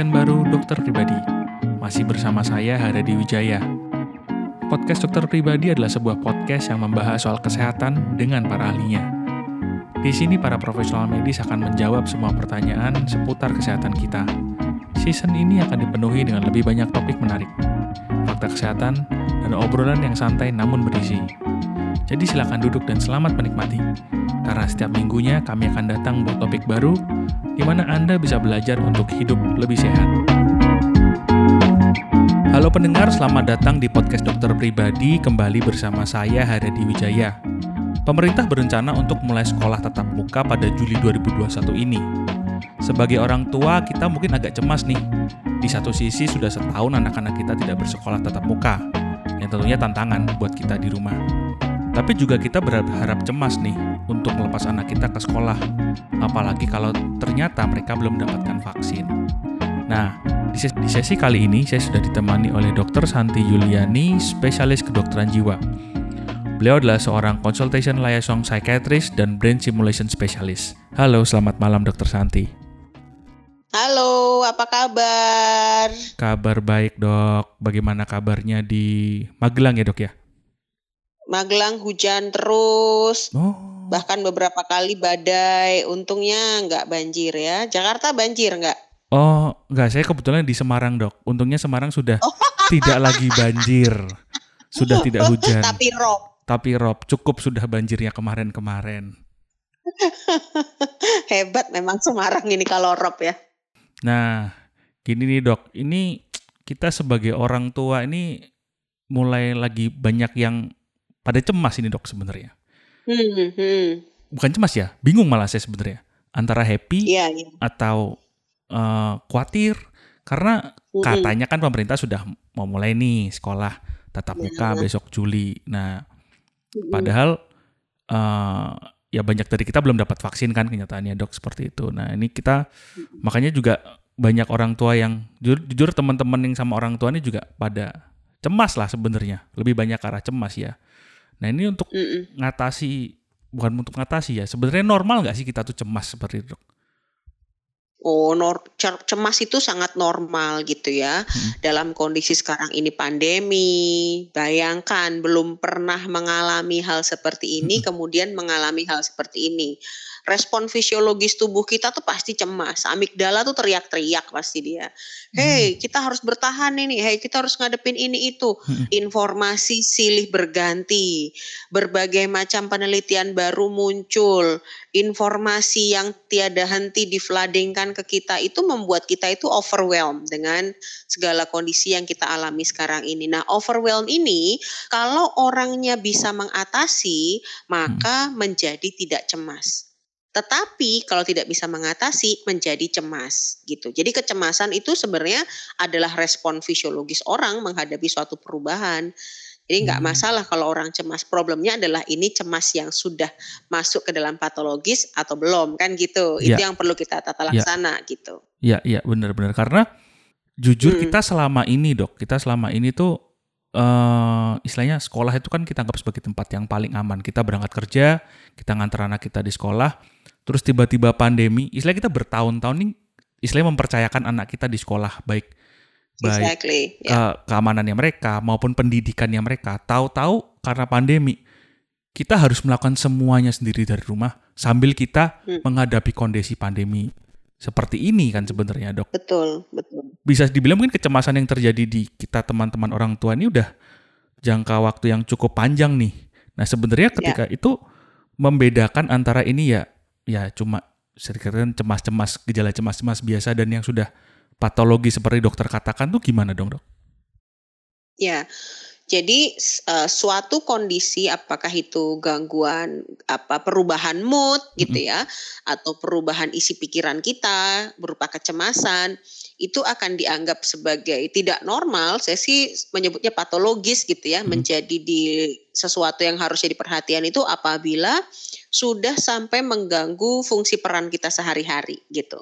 season baru Dokter Pribadi. Masih bersama saya Haradi Wijaya. Podcast Dokter Pribadi adalah sebuah podcast yang membahas soal kesehatan dengan para ahlinya. Di sini para profesional medis akan menjawab semua pertanyaan seputar kesehatan kita. Season ini akan dipenuhi dengan lebih banyak topik menarik, fakta kesehatan, dan obrolan yang santai namun berisi. Jadi silakan duduk dan selamat menikmati. Karena setiap minggunya kami akan datang buat topik baru di mana Anda bisa belajar untuk hidup lebih sehat. Halo pendengar, selamat datang di podcast dokter pribadi kembali bersama saya Haradi Wijaya. Pemerintah berencana untuk mulai sekolah tatap muka pada Juli 2021 ini. Sebagai orang tua, kita mungkin agak cemas nih. Di satu sisi sudah setahun anak-anak kita tidak bersekolah tatap muka, yang tentunya tantangan buat kita di rumah. Tapi juga kita berharap cemas nih untuk melepas anak kita ke sekolah, apalagi kalau ternyata mereka belum mendapatkan vaksin. Nah, di sesi, di sesi kali ini saya sudah ditemani oleh Dr. Santi Yuliani, spesialis kedokteran jiwa. Beliau adalah seorang consultation liaison psychiatrist dan brain simulation specialist. Halo, selamat malam Dr. Santi. Halo, apa kabar? Kabar baik dok. Bagaimana kabarnya di Magelang ya dok ya? Magelang hujan terus. Oh. Bahkan beberapa kali badai. Untungnya nggak banjir ya. Jakarta banjir nggak? Oh, enggak. Saya kebetulan di Semarang dok. Untungnya Semarang sudah oh. tidak lagi banjir. Sudah tidak hujan. Tapi rob. Tapi rob. Cukup sudah banjirnya kemarin-kemarin. Hebat memang Semarang ini kalau rob ya. Nah, gini nih dok. Ini kita sebagai orang tua ini mulai lagi banyak yang pada cemas ini dok sebenarnya. Hmm, hmm. Bukan cemas ya, bingung malah saya sebenarnya antara happy yeah, yeah. atau uh, khawatir karena hmm. katanya kan pemerintah sudah mau mulai nih sekolah tatap iya, muka yeah. besok Juli. Nah, hmm. padahal uh, ya banyak dari kita belum dapat vaksin kan kenyataannya dok seperti itu. Nah ini kita hmm. makanya juga banyak orang tua yang jujur, jujur teman-teman yang sama orang tua ini juga pada cemas lah sebenarnya lebih banyak arah cemas ya Nah ini untuk mm -mm. ngatasi bukan untuk ngatasi ya. Sebenarnya normal nggak sih kita tuh cemas seperti itu? Oh, nor cemas itu sangat normal gitu ya. Hmm. Dalam kondisi sekarang ini pandemi, bayangkan belum pernah mengalami hal seperti ini, hmm. kemudian mengalami hal seperti ini respon fisiologis tubuh kita tuh pasti cemas. Amigdala tuh teriak-teriak pasti dia. Hei, hmm. kita harus bertahan ini. Hei, kita harus ngadepin ini itu. Hmm. Informasi silih berganti. Berbagai macam penelitian baru muncul. Informasi yang tiada henti difladingkan ke kita itu membuat kita itu overwhelmed dengan segala kondisi yang kita alami sekarang ini. Nah, overwhelmed ini kalau orangnya bisa mengatasi, maka menjadi tidak cemas. Tetapi kalau tidak bisa mengatasi menjadi cemas gitu. Jadi kecemasan itu sebenarnya adalah respon fisiologis orang menghadapi suatu perubahan. Jadi nggak hmm. masalah kalau orang cemas. Problemnya adalah ini cemas yang sudah masuk ke dalam patologis atau belum kan gitu. Ya. Itu yang perlu kita tata ya. laksana ya. gitu. Iya iya benar-benar karena jujur hmm. kita selama ini dok kita selama ini tuh uh, istilahnya sekolah itu kan kita anggap sebagai tempat yang paling aman. Kita berangkat kerja, kita ngantar anak kita di sekolah terus tiba-tiba pandemi, istilah kita bertahun-tahun nih, istilahnya mempercayakan anak kita di sekolah baik baik exactly. yeah. ke keamanannya mereka maupun pendidikannya mereka. Tahu-tahu karena pandemi kita harus melakukan semuanya sendiri dari rumah sambil kita hmm. menghadapi kondisi pandemi seperti ini kan sebenarnya dok. Betul betul. Bisa dibilang mungkin kecemasan yang terjadi di kita teman-teman orang tua ini udah jangka waktu yang cukup panjang nih. Nah sebenarnya ketika yeah. itu membedakan antara ini ya ya cuma sedikit cemas-cemas gejala cemas-cemas biasa dan yang sudah patologi seperti dokter katakan tuh gimana dong dok? Ya, jadi uh, suatu kondisi apakah itu gangguan apa perubahan mood gitu ya atau perubahan isi pikiran kita berupa kecemasan itu akan dianggap sebagai tidak normal, saya sih menyebutnya patologis gitu ya, hmm. menjadi di sesuatu yang harus jadi perhatian itu apabila sudah sampai mengganggu fungsi peran kita sehari-hari gitu.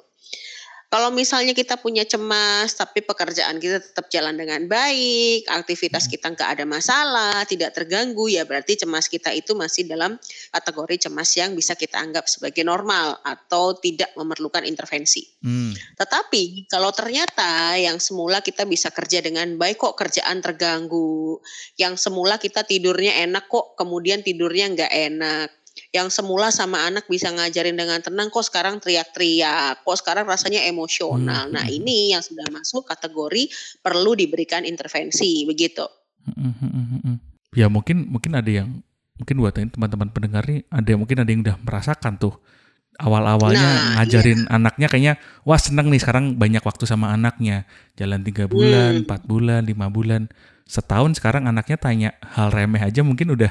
Kalau misalnya kita punya cemas, tapi pekerjaan kita tetap jalan dengan baik, aktivitas hmm. kita nggak ada masalah, tidak terganggu, ya berarti cemas kita itu masih dalam kategori cemas yang bisa kita anggap sebagai normal atau tidak memerlukan intervensi. Hmm. Tetapi kalau ternyata yang semula kita bisa kerja dengan baik kok kerjaan terganggu, yang semula kita tidurnya enak kok kemudian tidurnya nggak enak, yang semula sama anak bisa ngajarin dengan tenang kok sekarang teriak-teriak, kok sekarang rasanya emosional. Hmm. Nah, ini yang sudah masuk kategori perlu diberikan intervensi begitu. Hmm, hmm, hmm, ya mungkin mungkin ada yang mungkin buat teman-teman pendengar nih ada yang mungkin ada yang udah merasakan tuh awal-awalnya nah, ngajarin iya. anaknya kayaknya wah seneng nih sekarang banyak waktu sama anaknya jalan tiga bulan empat hmm. bulan lima bulan setahun sekarang anaknya tanya hal remeh aja mungkin udah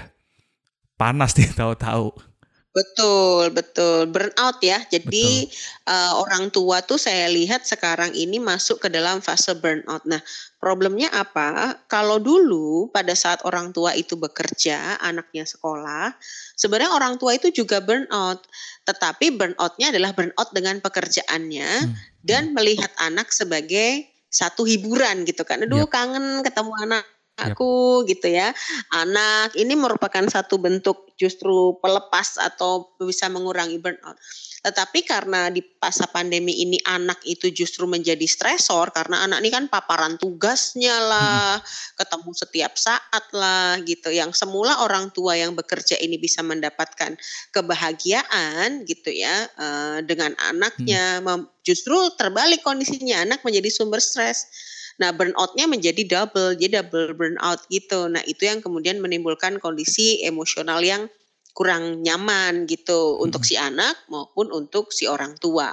panas nih tahu-tahu. Betul, betul. Burnout ya. Jadi uh, orang tua tuh saya lihat sekarang ini masuk ke dalam fase burnout. Nah, problemnya apa? Kalau dulu pada saat orang tua itu bekerja, anaknya sekolah, sebenarnya orang tua itu juga burnout. Tetapi burnoutnya adalah burnout dengan pekerjaannya hmm. dan melihat anak sebagai satu hiburan gitu kan. Aduh, yep. kangen ketemu anak aku yep. gitu ya. Anak ini merupakan satu bentuk justru pelepas atau bisa mengurangi burnout. Tetapi karena di masa pandemi ini anak itu justru menjadi stresor karena anak ini kan paparan tugasnya lah, hmm. ketemu setiap saat lah gitu. Yang semula orang tua yang bekerja ini bisa mendapatkan kebahagiaan gitu ya uh, dengan anaknya, hmm. justru terbalik kondisinya anak menjadi sumber stres Nah, burnoutnya menjadi double, jadi double burnout gitu. Nah, itu yang kemudian menimbulkan kondisi emosional yang kurang nyaman gitu hmm. untuk si anak maupun untuk si orang tua.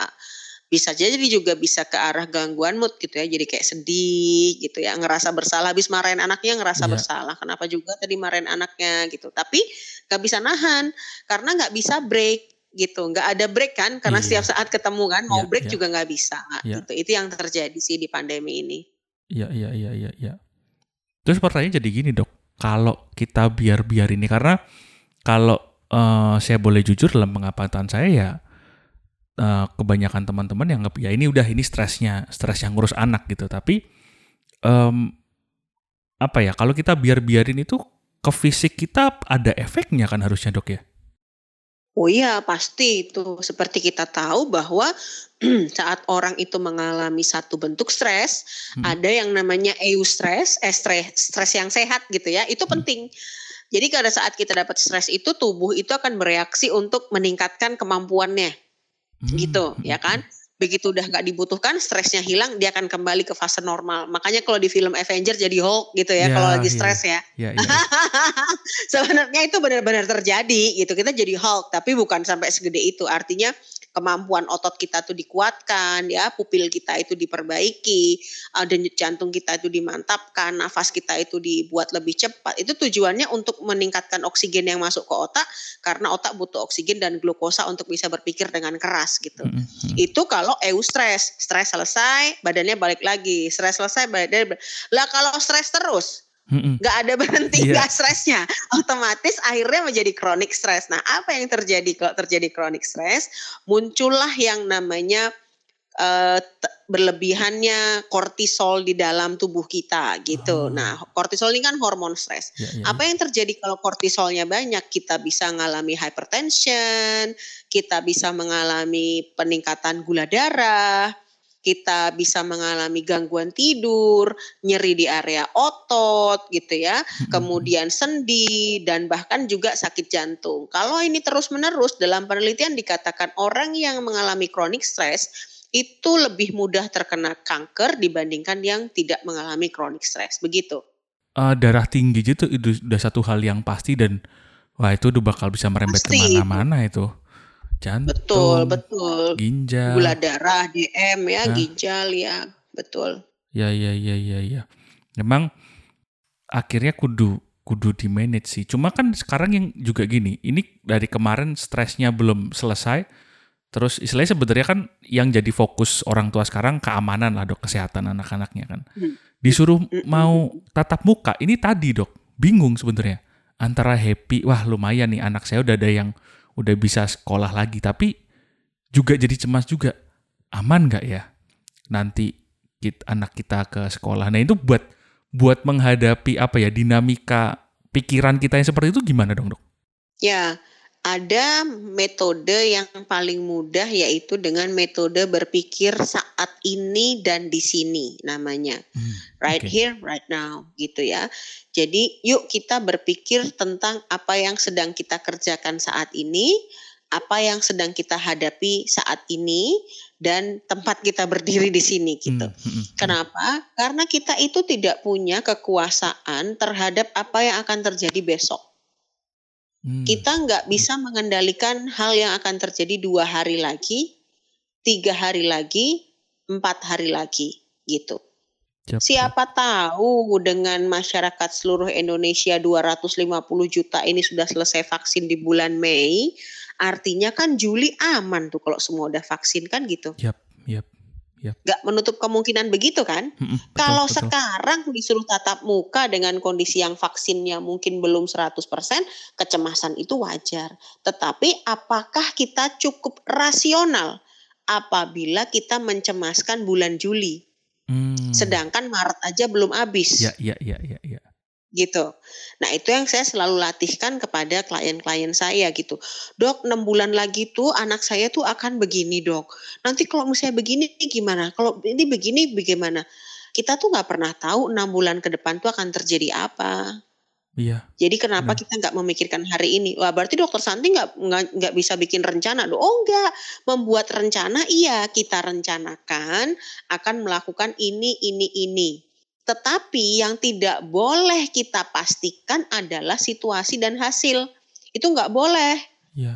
Bisa jadi juga bisa ke arah gangguan mood gitu ya, jadi kayak sedih gitu ya, ngerasa bersalah habis marahin anaknya ngerasa yeah. bersalah. Kenapa juga tadi marahin anaknya gitu. Tapi nggak bisa nahan karena nggak bisa break gitu nggak ada break kan karena iya. setiap saat ketemu kan mau yeah, break yeah. juga nggak bisa yeah. gitu itu yang terjadi sih di pandemi ini Iya, iya, iya, iya, iya. Terus pertanyaan jadi gini dok, kalau kita biar-biar ini karena kalau uh, saya boleh jujur dalam pengamatan saya ya uh, kebanyakan teman-teman yang ya ini udah ini stresnya, stres yang ngurus anak gitu. Tapi um, apa ya kalau kita biar-biarin itu ke fisik kita ada efeknya kan harusnya dok ya? Oh iya, pasti itu. Seperti kita tahu bahwa saat orang itu mengalami satu bentuk stres, hmm. ada yang namanya eustress, eh, stres, stres yang sehat gitu ya. Itu hmm. penting. Jadi pada saat kita dapat stres itu tubuh itu akan bereaksi untuk meningkatkan kemampuannya. Hmm. Gitu, ya kan? Begitu udah nggak dibutuhkan stresnya hilang dia akan kembali ke fase normal makanya kalau di film Avenger jadi Hulk gitu ya, ya kalau lagi iya. stres ya, ya. ya, ya. sebenarnya itu benar-benar terjadi gitu kita jadi Hulk tapi bukan sampai segede itu artinya kemampuan otot kita tuh dikuatkan ya pupil kita itu diperbaiki uh, dan jantung kita itu dimantapkan nafas kita itu dibuat lebih cepat. Itu tujuannya untuk meningkatkan oksigen yang masuk ke otak karena otak butuh oksigen dan glukosa untuk bisa berpikir dengan keras gitu. Mm -hmm. itu kalau eustress stres. Selesai badannya balik lagi. Stres selesai badannya lah kalau stres terus Mm-mm. Gak ada berhenti yeah. gak stresnya, otomatis akhirnya menjadi kronik stres. Nah, apa yang terjadi kalau terjadi kronik stres? Muncullah yang namanya uh, berlebihannya kortisol di dalam tubuh kita gitu. Oh. Nah, kortisol ini kan hormon stres. Yeah, yeah, apa yang terjadi kalau kortisolnya banyak? Kita bisa mengalami hypertension, kita bisa mengalami peningkatan gula darah kita bisa mengalami gangguan tidur, nyeri di area otot gitu ya, kemudian sendi dan bahkan juga sakit jantung. Kalau ini terus-menerus dalam penelitian dikatakan orang yang mengalami chronic stress itu lebih mudah terkena kanker dibandingkan yang tidak mengalami chronic stress. Begitu. Uh, darah tinggi itu itu sudah satu hal yang pasti dan wah itu udah bakal bisa merembet ke mana-mana itu jantung, betul, betul. ginjal, gula darah, DM ya, Hah? ginjal ya, betul. Ya, ya, ya, ya, ya. Memang akhirnya kudu kudu di manage sih. Cuma kan sekarang yang juga gini, ini dari kemarin stresnya belum selesai. Terus istilahnya sebenarnya kan yang jadi fokus orang tua sekarang keamanan lah dok, kesehatan anak-anaknya kan. Hmm. Disuruh hmm, hmm, mau tatap muka, ini tadi dok, bingung sebenarnya. Antara happy, wah lumayan nih anak saya udah ada yang udah bisa sekolah lagi tapi juga jadi cemas juga aman nggak ya nanti kita, anak kita ke sekolah. Nah itu buat buat menghadapi apa ya dinamika pikiran kita yang seperti itu gimana dong dok? Ya, ada metode yang paling mudah yaitu dengan metode berpikir saat ini dan di sini namanya. Hmm, right okay. here, right now gitu ya. Jadi yuk kita berpikir tentang apa yang sedang kita kerjakan saat ini, apa yang sedang kita hadapi saat ini dan tempat kita berdiri di sini gitu. Hmm, hmm, hmm. Kenapa? Karena kita itu tidak punya kekuasaan terhadap apa yang akan terjadi besok. Hmm. Kita nggak bisa mengendalikan hal yang akan terjadi dua hari lagi, tiga hari lagi, empat hari lagi, gitu. Siap, Siapa tahu dengan masyarakat seluruh Indonesia 250 juta ini sudah selesai vaksin di bulan Mei, artinya kan Juli aman tuh kalau semua udah vaksin kan gitu. Yap, yap. Yep. Gak menutup kemungkinan begitu kan? Mm-mm, betul, Kalau betul. sekarang disuruh tatap muka dengan kondisi yang vaksinnya mungkin belum 100%, kecemasan itu wajar. Tetapi apakah kita cukup rasional apabila kita mencemaskan bulan Juli? Hmm. Sedangkan Maret aja belum habis. Ya, ya, ya, ya, ya gitu. Nah itu yang saya selalu latihkan kepada klien-klien saya gitu. Dok, enam bulan lagi tuh anak saya tuh akan begini dok. Nanti kalau misalnya begini gimana? Kalau ini begini bagaimana? Kita tuh nggak pernah tahu enam bulan ke depan tuh akan terjadi apa. Iya. Jadi kenapa iya. kita nggak memikirkan hari ini? Wah berarti dokter Santi nggak nggak bisa bikin rencana. Oh enggak, membuat rencana iya kita rencanakan akan melakukan ini ini ini. Tetapi yang tidak boleh kita pastikan adalah situasi dan hasil. Itu nggak boleh. Ya, ya.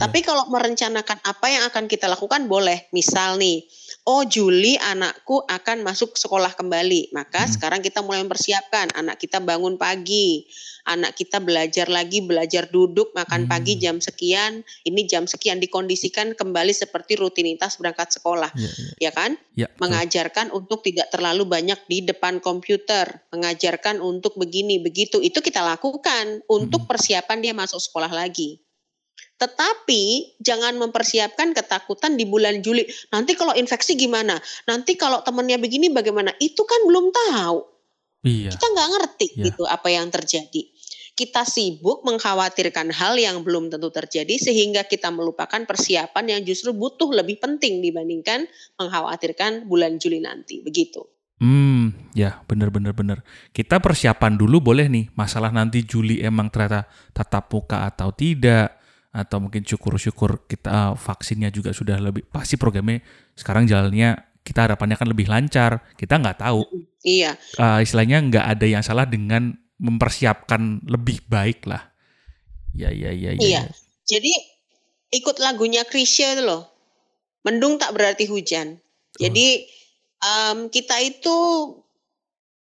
Tapi kalau merencanakan apa yang akan kita lakukan boleh. Misal nih, oh Juli anakku akan masuk sekolah kembali. Maka hmm. sekarang kita mulai mempersiapkan. Anak kita bangun pagi anak kita belajar lagi, belajar duduk, makan hmm. pagi jam sekian, ini jam sekian dikondisikan kembali seperti rutinitas berangkat sekolah, ya, ya. ya kan? Ya, mengajarkan untuk tidak terlalu banyak di depan komputer, mengajarkan untuk begini begitu, itu kita lakukan untuk hmm. persiapan dia masuk sekolah lagi. Tetapi jangan mempersiapkan ketakutan di bulan Juli. Nanti kalau infeksi gimana? Nanti kalau temennya begini bagaimana? Itu kan belum tahu. Iya. Kita nggak ngerti iya. gitu apa yang terjadi kita sibuk mengkhawatirkan hal yang belum tentu terjadi sehingga kita melupakan persiapan yang justru butuh lebih penting dibandingkan mengkhawatirkan bulan Juli nanti. Begitu. Hmm, ya benar-benar benar. Kita persiapan dulu boleh nih. Masalah nanti Juli emang ternyata tatap muka atau tidak atau mungkin syukur-syukur kita vaksinnya juga sudah lebih pasti programnya sekarang jalannya kita harapannya kan lebih lancar. Kita nggak tahu. Iya. Uh, istilahnya nggak ada yang salah dengan mempersiapkan lebih baik lah. Ya, ya, ya, ya. Iya. Ya. Jadi ikut lagunya Krisya itu loh. Mendung tak berarti hujan. Jadi um, kita itu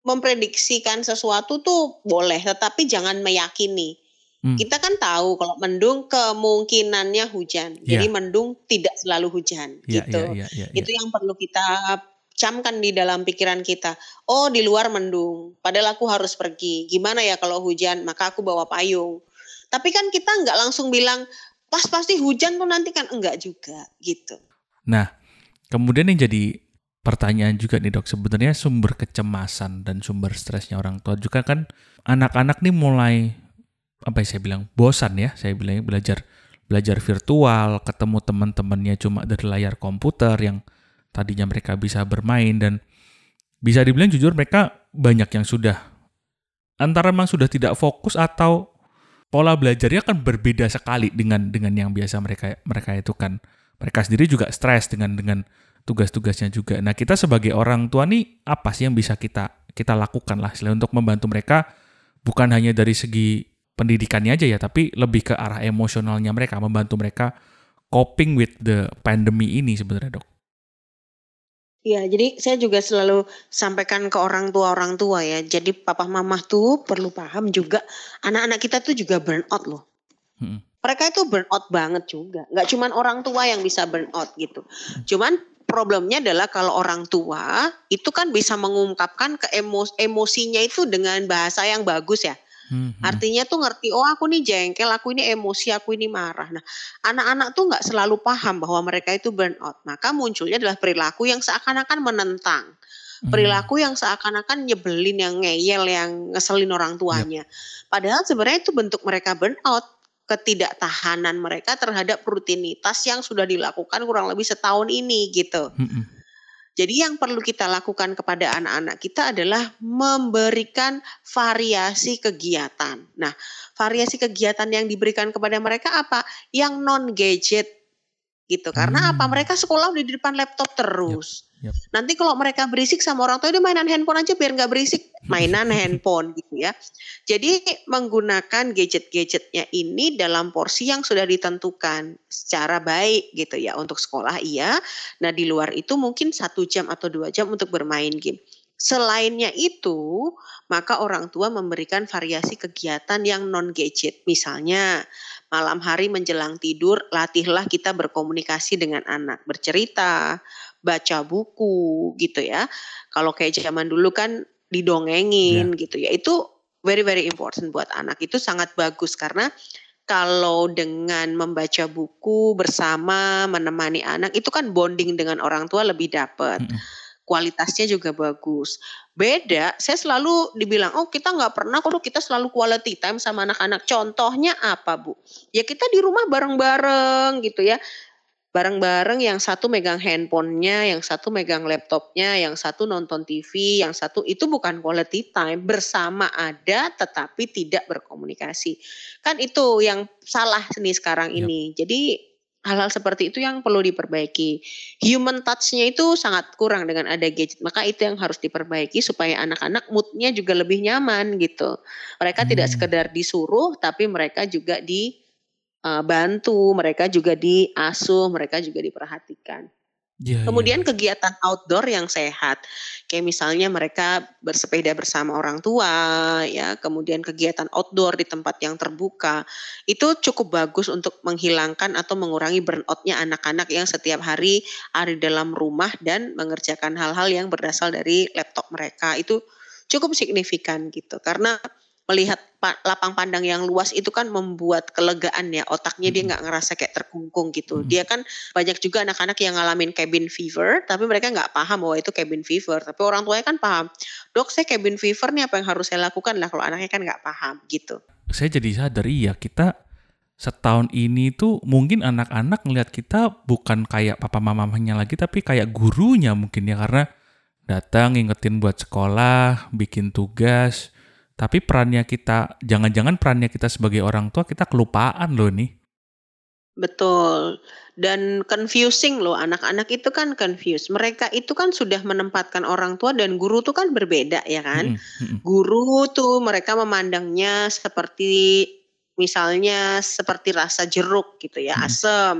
memprediksikan sesuatu tuh boleh, tetapi jangan meyakini. Hmm. Kita kan tahu kalau mendung kemungkinannya hujan. Yeah. Jadi mendung tidak selalu hujan yeah, gitu. Yeah, yeah, yeah, yeah. Itu yang perlu kita camkan di dalam pikiran kita. Oh, di luar mendung, padahal aku harus pergi. Gimana ya kalau hujan? Maka aku bawa payung. Tapi kan kita nggak langsung bilang pas pasti hujan tuh nanti kan enggak juga gitu. Nah, kemudian yang jadi pertanyaan juga nih dok, sebenarnya sumber kecemasan dan sumber stresnya orang tua juga kan anak-anak nih mulai apa ya saya bilang bosan ya, saya bilang belajar belajar virtual, ketemu teman-temannya cuma dari layar komputer yang tadinya mereka bisa bermain dan bisa dibilang jujur mereka banyak yang sudah antara memang sudah tidak fokus atau pola belajarnya kan berbeda sekali dengan dengan yang biasa mereka mereka itu kan. Mereka sendiri juga stres dengan dengan tugas-tugasnya juga. Nah kita sebagai orang tua nih apa sih yang bisa kita kita lakukan lah selain untuk membantu mereka? Bukan hanya dari segi pendidikannya aja ya tapi lebih ke arah emosionalnya mereka membantu mereka coping with the pandemi ini sebenarnya dok. Iya, jadi saya juga selalu sampaikan ke orang tua-orang tua ya. Jadi papa mama tuh perlu paham juga anak-anak kita tuh juga burn out loh. Hmm. Mereka itu burn out banget juga. Gak cuman orang tua yang bisa burn out gitu. Hmm. Cuman problemnya adalah kalau orang tua itu kan bisa mengungkapkan ke emos emosinya itu dengan bahasa yang bagus ya. Hmm. Artinya tuh ngerti, oh aku ini jengkel, aku ini emosi, aku ini marah. Nah, anak-anak tuh nggak selalu paham bahwa mereka itu burnout. Maka munculnya adalah perilaku yang seakan-akan menentang. Hmm. Perilaku yang seakan-akan nyebelin, yang ngeyel, yang ngeselin orang tuanya. Yep. Padahal sebenarnya itu bentuk mereka burnout ketidaktahanan mereka terhadap rutinitas yang sudah dilakukan kurang lebih setahun ini gitu. Hmm. Jadi yang perlu kita lakukan kepada anak-anak kita adalah memberikan variasi kegiatan. Nah, variasi kegiatan yang diberikan kepada mereka apa? Yang non gadget gitu. Karena hmm. apa? Mereka sekolah di depan laptop terus. Yep. Yep. Nanti kalau mereka berisik sama orang tua itu mainan handphone aja biar nggak berisik, mainan handphone gitu ya. Jadi menggunakan gadget-gadgetnya ini dalam porsi yang sudah ditentukan secara baik gitu ya untuk sekolah iya. Nah di luar itu mungkin satu jam atau dua jam untuk bermain game. Selainnya itu, maka orang tua memberikan variasi kegiatan yang non gadget. Misalnya, malam hari menjelang tidur, latihlah kita berkomunikasi dengan anak, bercerita, baca buku gitu ya. Kalau kayak zaman dulu kan didongengin yeah. gitu ya. Itu very very important buat anak. Itu sangat bagus karena kalau dengan membaca buku bersama menemani anak itu kan bonding dengan orang tua lebih dapat. Mm -hmm. Kualitasnya juga bagus. Beda, saya selalu dibilang, oh kita nggak pernah kok kita selalu quality time sama anak-anak. Contohnya apa bu? Ya kita di rumah bareng-bareng gitu ya bareng-bareng yang satu megang handphonenya, yang satu megang laptopnya, yang satu nonton TV, yang satu itu bukan quality time bersama ada tetapi tidak berkomunikasi. Kan itu yang salah nih sekarang yep. ini. Jadi hal-hal seperti itu yang perlu diperbaiki. Human touch-nya itu sangat kurang dengan ada gadget. Maka itu yang harus diperbaiki supaya anak-anak moodnya juga lebih nyaman gitu. Mereka hmm. tidak sekedar disuruh tapi mereka juga di uh, bantu, mereka juga diasuh, mereka juga diperhatikan. Ya, Kemudian ya. kegiatan outdoor yang sehat, kayak misalnya mereka bersepeda bersama orang tua, ya. Kemudian kegiatan outdoor di tempat yang terbuka, itu cukup bagus untuk menghilangkan atau mengurangi burnoutnya anak-anak yang setiap hari ada dalam rumah dan mengerjakan hal-hal yang berasal dari laptop mereka. Itu cukup signifikan gitu, karena melihat lapang pandang yang luas itu kan membuat kelegaan ya otaknya dia nggak ngerasa kayak terkungkung gitu. Dia kan banyak juga anak-anak yang ngalamin cabin fever tapi mereka nggak paham bahwa itu cabin fever. Tapi orang tuanya kan paham dok saya cabin fever nih apa yang harus saya lakukan? Lah kalau anaknya kan nggak paham gitu. Saya jadi sadar iya kita setahun ini tuh mungkin anak-anak ngelihat kita bukan kayak papa mamanya lagi tapi kayak gurunya mungkin ya karena datang ngingetin buat sekolah bikin tugas tapi perannya kita, jangan-jangan perannya kita sebagai orang tua kita kelupaan loh nih. Betul. Dan confusing loh, anak-anak itu kan confused. Mereka itu kan sudah menempatkan orang tua dan guru tuh kan berbeda ya kan. Hmm, hmm. Guru tuh mereka memandangnya seperti misalnya seperti rasa jeruk gitu ya, hmm. asam,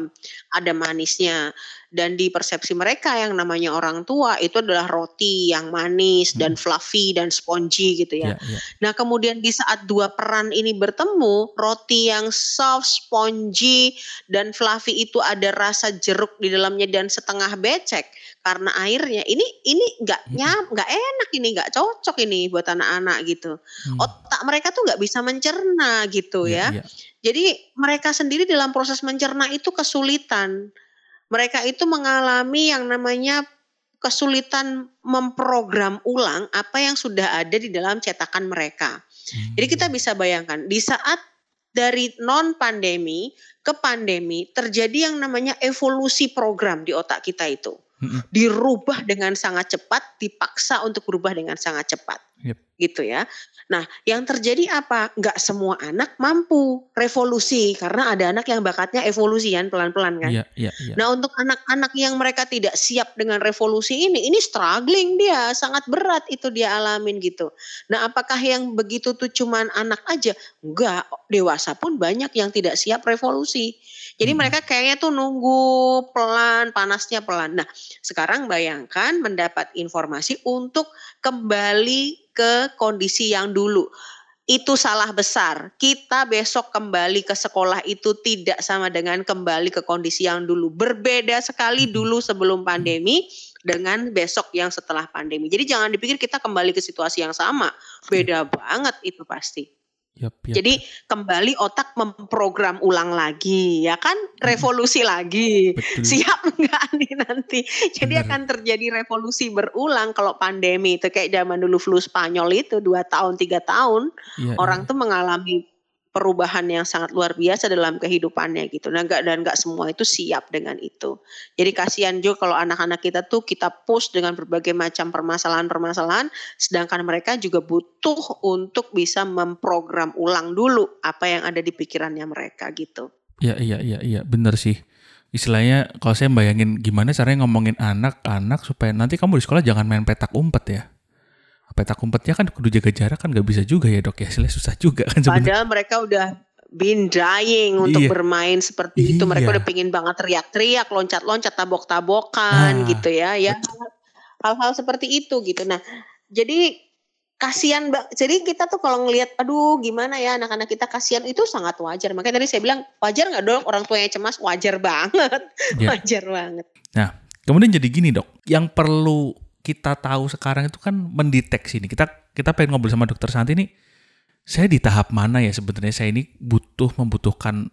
ada manisnya dan di persepsi mereka yang namanya orang tua itu adalah roti yang manis hmm. dan fluffy dan spongy gitu ya. Yeah, yeah. Nah, kemudian di saat dua peran ini bertemu, roti yang soft, spongy dan fluffy itu ada rasa jeruk di dalamnya dan setengah becek karena airnya. Ini ini nggak hmm. nyam, nggak enak ini, nggak cocok ini buat anak-anak gitu. Hmm. Otak mereka tuh nggak bisa mencerna gitu yeah, ya. Yeah. Jadi mereka sendiri dalam proses mencerna itu kesulitan mereka itu mengalami yang namanya kesulitan memprogram ulang apa yang sudah ada di dalam cetakan mereka. Hmm. Jadi kita bisa bayangkan di saat dari non pandemi ke pandemi terjadi yang namanya evolusi program di otak kita itu. Hmm. Dirubah dengan sangat cepat, dipaksa untuk berubah dengan sangat cepat. Yep. Gitu ya. Nah, yang terjadi apa? Enggak semua anak mampu revolusi karena ada anak yang bakatnya evolusi kan pelan-pelan kan. Yeah, yeah, yeah. Nah, untuk anak-anak yang mereka tidak siap dengan revolusi ini, ini struggling dia, sangat berat itu dia alamin gitu. Nah, apakah yang begitu tuh cuman anak aja? Enggak, dewasa pun banyak yang tidak siap revolusi. Jadi hmm. mereka kayaknya tuh nunggu pelan, panasnya pelan. Nah, sekarang bayangkan mendapat informasi untuk kembali ke kondisi yang dulu. Itu salah besar. Kita besok kembali ke sekolah itu tidak sama dengan kembali ke kondisi yang dulu. Berbeda sekali dulu sebelum pandemi dengan besok yang setelah pandemi. Jadi jangan dipikir kita kembali ke situasi yang sama. Beda banget itu pasti. Yep, yep. Jadi kembali otak memprogram ulang lagi, ya kan? Revolusi hmm. lagi. Betul. Siap enggak nih nanti? Jadi Bener. akan terjadi revolusi berulang kalau pandemi itu kayak zaman dulu flu Spanyol itu dua tahun tiga tahun ya, orang ya. tuh mengalami perubahan yang sangat luar biasa dalam kehidupannya gitu. Nah, gak, dan nggak semua itu siap dengan itu. Jadi kasihan juga kalau anak-anak kita tuh kita push dengan berbagai macam permasalahan-permasalahan, sedangkan mereka juga butuh untuk bisa memprogram ulang dulu apa yang ada di pikirannya mereka gitu. Iya, iya, iya, iya, bener sih. Istilahnya kalau saya bayangin gimana caranya ngomongin anak-anak supaya nanti kamu di sekolah jangan main petak umpet ya petak umpetnya kan kudu jaga jarak kan gak bisa juga ya dok. Ya hasilnya susah juga kan sebenernya. padahal mereka udah been dying untuk iya. bermain seperti iya. itu mereka udah pengen banget teriak-teriak loncat-loncat tabok-tabokan ah. gitu ya ya. Hal-hal seperti itu gitu. Nah jadi kasihan jadi kita tuh kalau ngelihat aduh gimana ya anak-anak kita? Kasihan itu sangat wajar. Makanya tadi saya bilang wajar nggak dong orang tuanya cemas wajar banget. Yeah. wajar banget. Nah kemudian jadi gini dok. Yang perlu kita tahu sekarang itu kan mendeteksi ini. Kita kita pengen ngobrol sama dokter Santi ini. Saya di tahap mana ya sebenarnya saya ini butuh membutuhkan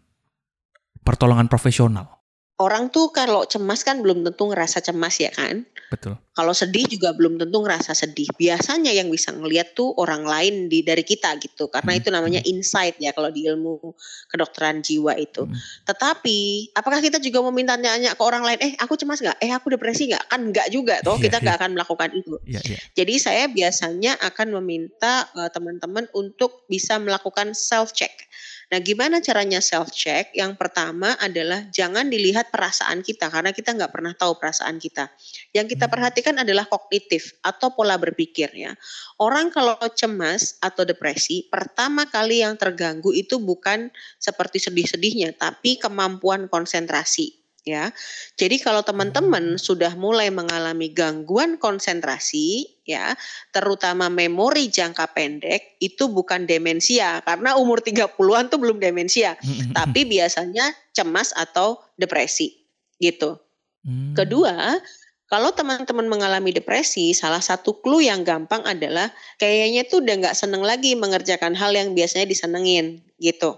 pertolongan profesional orang tuh kalau cemas kan belum tentu ngerasa cemas ya kan. Betul. Kalau sedih juga belum tentu ngerasa sedih. Biasanya yang bisa ngelihat tuh orang lain di dari kita gitu. Karena hmm. itu namanya insight ya kalau di ilmu kedokteran jiwa itu. Hmm. Tetapi apakah kita juga mau minta nanya ke orang lain, eh aku cemas nggak? Eh aku depresi nggak? Kan nggak juga toh. Yeah, kita nggak yeah. akan melakukan itu. Yeah, yeah. Jadi saya biasanya akan meminta uh, teman-teman untuk bisa melakukan self check. Nah, gimana caranya self check? Yang pertama adalah jangan dilihat perasaan kita karena kita nggak pernah tahu perasaan kita. Yang kita hmm. Perhatikan adalah kognitif atau pola berpikir ya. Orang kalau cemas atau depresi, pertama kali yang terganggu itu bukan seperti sedih-sedihnya, tapi kemampuan konsentrasi ya. Jadi kalau teman-teman sudah mulai mengalami gangguan konsentrasi ya, terutama memori jangka pendek itu bukan demensia karena umur 30-an tuh belum demensia, tapi biasanya cemas atau depresi gitu. Hmm. Kedua, kalau teman-teman mengalami depresi, salah satu clue yang gampang adalah kayaknya tuh udah nggak seneng lagi mengerjakan hal yang biasanya disenengin gitu.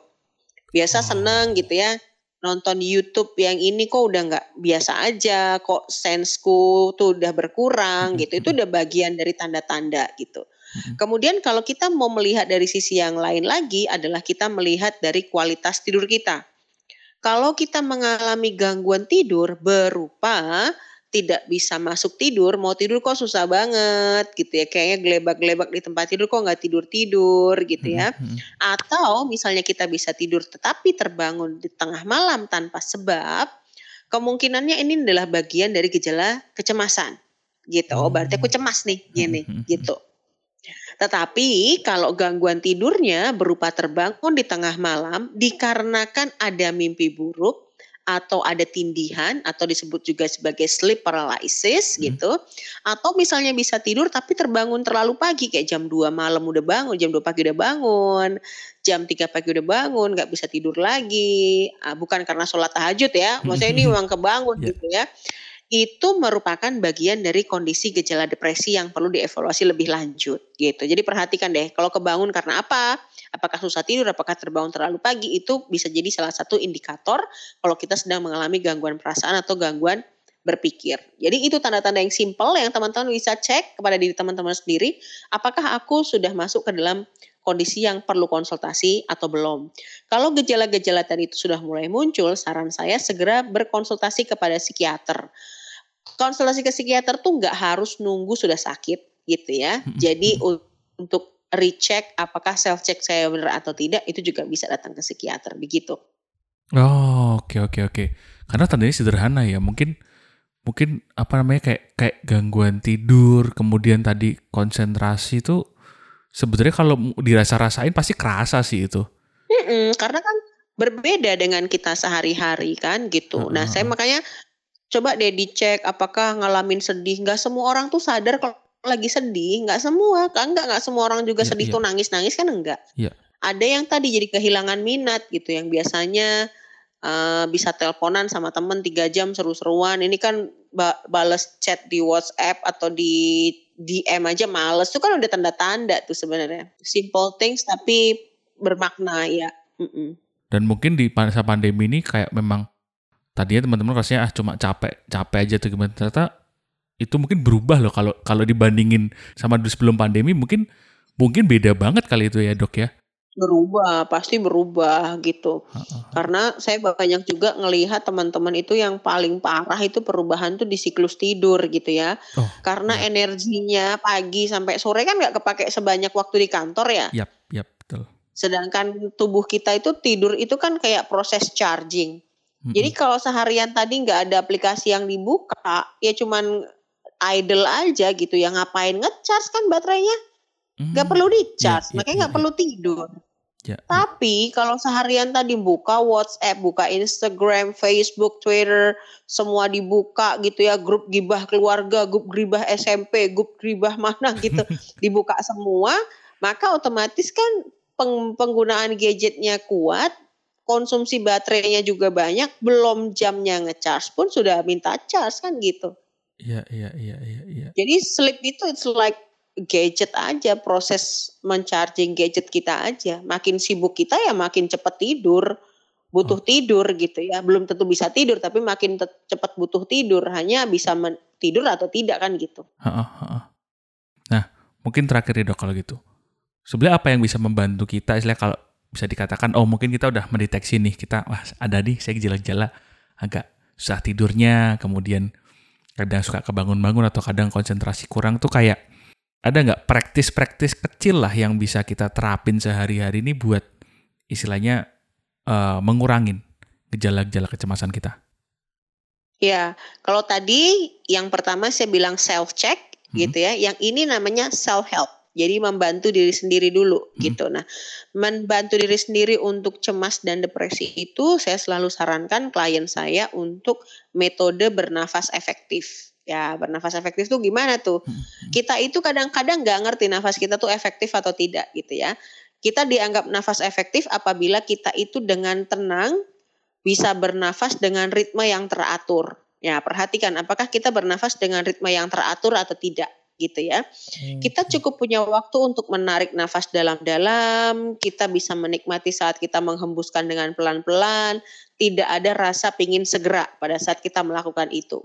Biasa oh. seneng gitu ya, nonton YouTube yang ini kok udah nggak biasa aja, kok sensku tuh udah berkurang gitu. Itu udah bagian dari tanda-tanda gitu. Kemudian kalau kita mau melihat dari sisi yang lain lagi adalah kita melihat dari kualitas tidur kita. Kalau kita mengalami gangguan tidur berupa tidak bisa masuk tidur, mau tidur kok susah banget gitu ya. Kayaknya gelebak-gelebak di tempat tidur kok nggak tidur-tidur gitu ya. Hmm, hmm. Atau misalnya kita bisa tidur tetapi terbangun di tengah malam tanpa sebab, kemungkinannya ini adalah bagian dari gejala kecemasan gitu. Oh, berarti aku cemas nih gini hmm, gitu. Tetapi kalau gangguan tidurnya berupa terbangun di tengah malam dikarenakan ada mimpi buruk, atau ada tindihan atau disebut juga sebagai sleep paralysis hmm. gitu atau misalnya bisa tidur tapi terbangun terlalu pagi kayak jam 2 malam udah bangun jam 2 pagi udah bangun jam 3 pagi udah bangun nggak bisa tidur lagi ah, bukan karena sholat tahajud ya maksudnya ini memang kebangun yeah. gitu ya itu merupakan bagian dari kondisi gejala depresi yang perlu dievaluasi lebih lanjut gitu. Jadi perhatikan deh kalau kebangun karena apa? Apakah susah tidur, apakah terbangun terlalu pagi itu bisa jadi salah satu indikator kalau kita sedang mengalami gangguan perasaan atau gangguan berpikir. Jadi itu tanda-tanda yang simpel yang teman-teman bisa cek kepada diri teman-teman sendiri, apakah aku sudah masuk ke dalam kondisi yang perlu konsultasi atau belum. Kalau gejala-gejala tadi itu sudah mulai muncul, saran saya segera berkonsultasi kepada psikiater konsultasi ke psikiater tuh nggak harus nunggu sudah sakit gitu ya. Jadi untuk recheck apakah self check saya benar atau tidak itu juga bisa datang ke psikiater begitu. Oh oke okay, oke okay, oke. Okay. Karena tandanya sederhana ya mungkin mungkin apa namanya kayak kayak gangguan tidur kemudian tadi konsentrasi itu sebenarnya kalau dirasa rasain pasti kerasa sih itu. Mm-mm, karena kan berbeda dengan kita sehari-hari kan gitu. Uh-huh. Nah saya makanya coba deh dicek apakah ngalamin sedih. Nggak semua orang tuh sadar kalau lagi sedih. Nggak semua kan nggak nggak semua orang juga yeah, sedih yeah. tuh nangis nangis kan enggak. Yeah. Ada yang tadi jadi kehilangan minat gitu yang biasanya uh, bisa teleponan sama temen tiga jam seru-seruan. Ini kan ba bales chat di WhatsApp atau di DM aja males. Itu kan udah tanda-tanda tuh sebenarnya. Simple things tapi bermakna ya. Mm-mm. Dan mungkin di masa pandemi ini kayak memang tadinya teman-teman rasanya ah cuma capek capek aja tuh gimana. Ternyata itu mungkin berubah loh kalau kalau dibandingin sama dulu sebelum pandemi mungkin mungkin beda banget kali itu ya dok ya. Berubah pasti berubah gitu. Karena saya banyak juga ngelihat teman-teman itu yang paling parah itu perubahan tuh di siklus tidur gitu ya. Oh, karena ya. energinya pagi sampai sore kan nggak kepake sebanyak waktu di kantor ya. Yap yap betul. Sedangkan tubuh kita itu tidur itu kan kayak proses charging jadi kalau seharian tadi nggak ada aplikasi yang dibuka, ya cuman idle aja gitu. Yang ngapain ngecharge kan baterainya? Nggak perlu di-charge, ya, makanya nggak ya, perlu tidur. Ya, Tapi ya. kalau seharian tadi buka WhatsApp, buka Instagram, Facebook, Twitter, semua dibuka gitu ya, grup gibah keluarga, grup gibah SMP, grup gibah mana gitu, dibuka semua, maka otomatis kan penggunaan gadgetnya kuat, konsumsi baterainya juga banyak, belum jamnya ngecharge pun sudah minta charge kan gitu. Iya, iya, iya, iya, iya. Jadi sleep itu it's like gadget aja, proses mencharging gadget kita aja. Makin sibuk kita ya makin cepat tidur, butuh oh. tidur gitu ya. Belum tentu bisa tidur, tapi makin cepat butuh tidur. Hanya bisa tidur atau tidak kan gitu. Ha, ha, ha. Nah, mungkin terakhir ya dok kalau gitu. Sebenarnya apa yang bisa membantu kita, istilah kalau bisa dikatakan oh mungkin kita udah mendeteksi nih kita wah ada nih saya gejala-gejala agak susah tidurnya kemudian kadang suka kebangun-bangun atau kadang konsentrasi kurang tuh kayak ada nggak praktis-praktis kecil lah yang bisa kita terapin sehari-hari ini buat istilahnya uh, mengurangin gejala-gejala kecemasan kita? Ya, kalau tadi yang pertama saya bilang self check hmm. gitu ya, yang ini namanya self help. Jadi membantu diri sendiri dulu hmm. gitu. Nah, membantu diri sendiri untuk cemas dan depresi itu saya selalu sarankan klien saya untuk metode bernafas efektif. Ya, bernafas efektif tuh gimana tuh? Hmm, hmm. Kita itu kadang-kadang nggak ngerti nafas kita tuh efektif atau tidak gitu ya. Kita dianggap nafas efektif apabila kita itu dengan tenang bisa bernafas dengan ritme yang teratur. Ya, perhatikan apakah kita bernafas dengan ritme yang teratur atau tidak gitu ya. Hmm. Kita cukup punya waktu untuk menarik nafas dalam-dalam, kita bisa menikmati saat kita menghembuskan dengan pelan-pelan, tidak ada rasa pingin segera pada saat kita melakukan itu.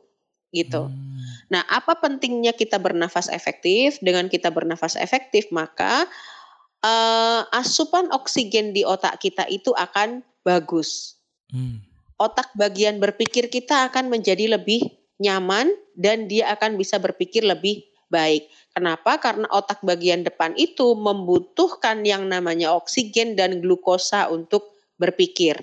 Gitu. Hmm. Nah, apa pentingnya kita bernafas efektif? Dengan kita bernafas efektif, maka uh, asupan oksigen di otak kita itu akan bagus. Hmm. Otak bagian berpikir kita akan menjadi lebih nyaman dan dia akan bisa berpikir lebih baik. Kenapa? Karena otak bagian depan itu membutuhkan yang namanya oksigen dan glukosa untuk berpikir.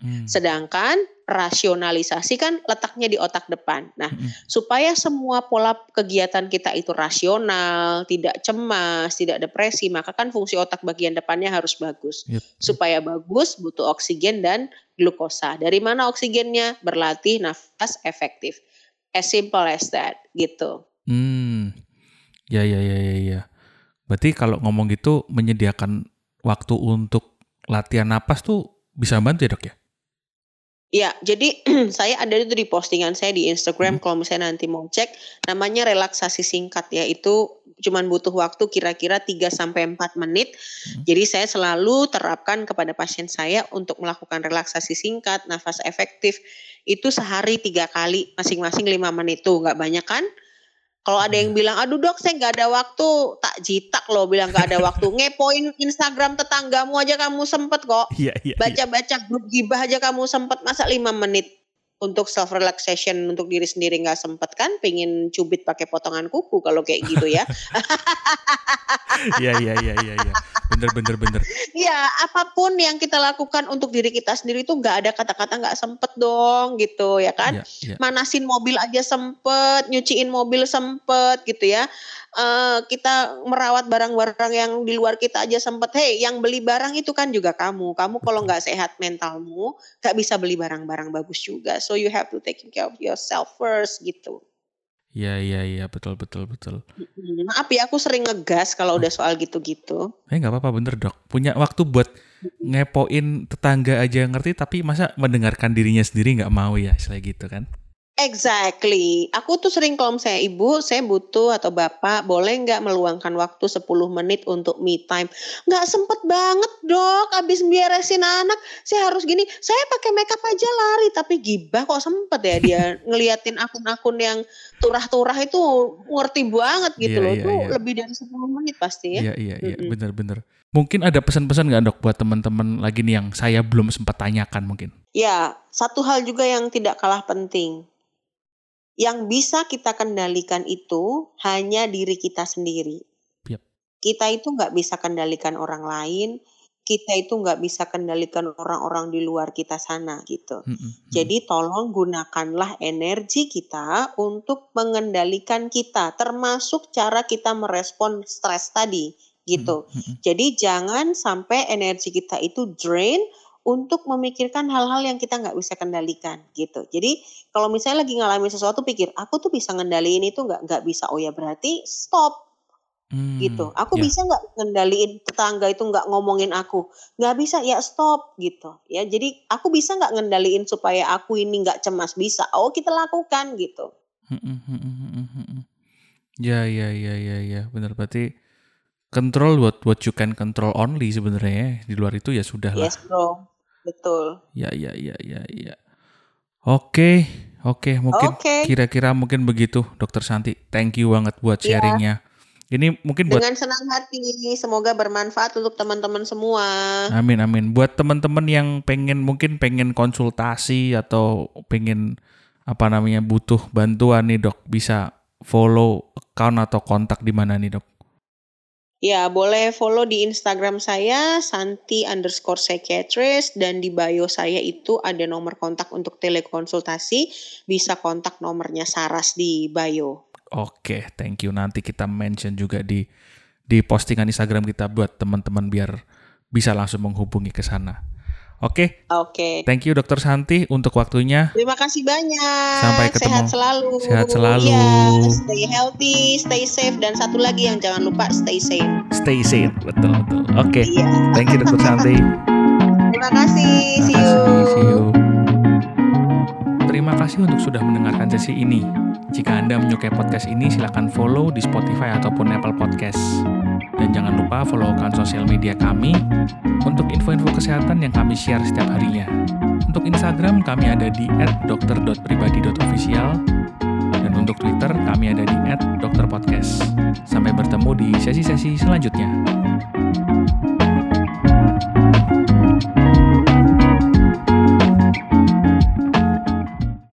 Hmm. Sedangkan rasionalisasi kan letaknya di otak depan. Nah, hmm. supaya semua pola kegiatan kita itu rasional, tidak cemas, tidak depresi, maka kan fungsi otak bagian depannya harus bagus. Yep. Supaya bagus butuh oksigen dan glukosa. Dari mana oksigennya? Berlatih nafas efektif. As simple as that, gitu. Hmm. Ya ya ya ya ya. Berarti kalau ngomong gitu menyediakan waktu untuk latihan napas tuh bisa bantu ya, Dok ya? Ya, jadi saya ada itu di postingan saya di Instagram hmm. kalau misalnya nanti mau cek namanya relaksasi singkat ya. Itu cuman butuh waktu kira-kira 3 sampai 4 menit. Hmm. Jadi saya selalu terapkan kepada pasien saya untuk melakukan relaksasi singkat, nafas efektif itu sehari tiga kali masing-masing 5 menit tuh nggak banyak kan? Kalau ada yang bilang, aduh dok saya nggak ada waktu, tak jitak loh bilang nggak ada waktu. Ngepoin Instagram tetanggamu aja kamu sempet kok. Iya, iya, iya. Baca-baca grup gibah aja kamu sempet, masa lima menit untuk self relaxation untuk diri sendiri nggak sempet kan pengen cubit pakai potongan kuku kalau kayak gitu ya iya iya iya iya ya. Bener bener bener ya apa pun yang kita lakukan untuk diri kita sendiri itu nggak ada kata-kata nggak sempet dong gitu ya kan ya, ya. manasin mobil aja sempet nyuciin mobil sempet gitu ya uh, kita merawat barang-barang yang di luar kita aja sempet, hey yang beli barang itu kan juga kamu. Kamu kalau nggak sehat mentalmu, nggak bisa beli barang-barang bagus juga. So you have to take care of yourself first gitu. Iya iya iya betul betul betul. Maaf ya aku sering ngegas kalau udah soal gitu-gitu. Eh nggak apa-apa bener dok. Punya waktu buat ngepoin tetangga aja ngerti tapi masa mendengarkan dirinya sendiri nggak mau ya istilah gitu kan? Exactly. Aku tuh sering kalau saya ibu, saya butuh atau bapak, boleh nggak meluangkan waktu 10 menit untuk me time? Nggak sempet banget dok, abis beresin anak, saya harus gini. Saya pakai makeup aja lari, tapi gibah kok sempet ya dia ngeliatin akun-akun yang turah-turah itu ngerti banget gitu yeah, loh. Yeah, itu yeah. lebih dari 10 menit pasti ya. Iya, iya, iya, bener-bener. Mungkin ada pesan-pesan nggak dok buat teman-teman lagi nih yang saya belum sempat tanyakan mungkin? Ya, satu hal juga yang tidak kalah penting yang bisa kita kendalikan itu hanya diri kita sendiri. Yep. Kita itu nggak bisa kendalikan orang lain, kita itu nggak bisa kendalikan orang-orang di luar kita sana gitu. Mm -hmm. Jadi tolong gunakanlah energi kita untuk mengendalikan kita, termasuk cara kita merespon stres tadi gitu. Mm -hmm. Jadi jangan sampai energi kita itu drain untuk memikirkan hal-hal yang kita nggak bisa kendalikan gitu. Jadi kalau misalnya lagi ngalamin sesuatu pikir aku tuh bisa ngendaliin itu nggak nggak bisa. Oh ya berarti stop hmm, gitu. Aku ya. bisa nggak ngendaliin tetangga itu nggak ngomongin aku? Nggak bisa ya stop gitu. Ya jadi aku bisa nggak ngendaliin supaya aku ini nggak cemas bisa. Oh kita lakukan gitu. Hmm, hmm, ya ya ya ya ya benar berarti control what what you can control only sebenarnya ya. di luar itu ya sudah lah. Yes bro. Betul. Ya, ya, ya, ya, ya. Oke, oke, mungkin kira-kira mungkin begitu, Dokter Santi. Thank you banget buat iya. sharingnya. Ini mungkin buat dengan senang hati, semoga bermanfaat untuk teman-teman semua. Amin, amin. Buat teman-teman yang pengen mungkin pengen konsultasi atau pengen apa namanya butuh bantuan nih dok, bisa follow account atau kontak di mana nih dok? Ya, boleh follow di Instagram saya, Santi underscore psychiatrist, dan di bio saya itu ada nomor kontak untuk telekonsultasi. Bisa kontak nomornya Saras di bio. Oke, thank you. Nanti kita mention juga di di postingan Instagram kita buat teman-teman biar bisa langsung menghubungi ke sana. Oke. Okay. Oke. Okay. Thank you Dokter Santi untuk waktunya. Terima kasih banyak. Sampai ketemu. Sehat selalu. Sehat selalu. Ya, stay healthy, stay safe dan satu lagi yang jangan lupa stay safe. Stay safe, betul betul. Oke. Okay. Iya. Thank you Dokter Santi. Terima kasih. Terima see kasih. you. See you. Terima kasih untuk sudah mendengarkan sesi ini. Jika Anda menyukai podcast ini, silakan follow di Spotify ataupun Apple Podcast. Dan jangan lupa follow akun sosial media kami untuk info-info kesehatan yang kami share setiap harinya. Untuk Instagram, kami ada di @dokter.pribadi.official dan untuk Twitter, kami ada di @dokterpodcast. Sampai bertemu di sesi-sesi selanjutnya.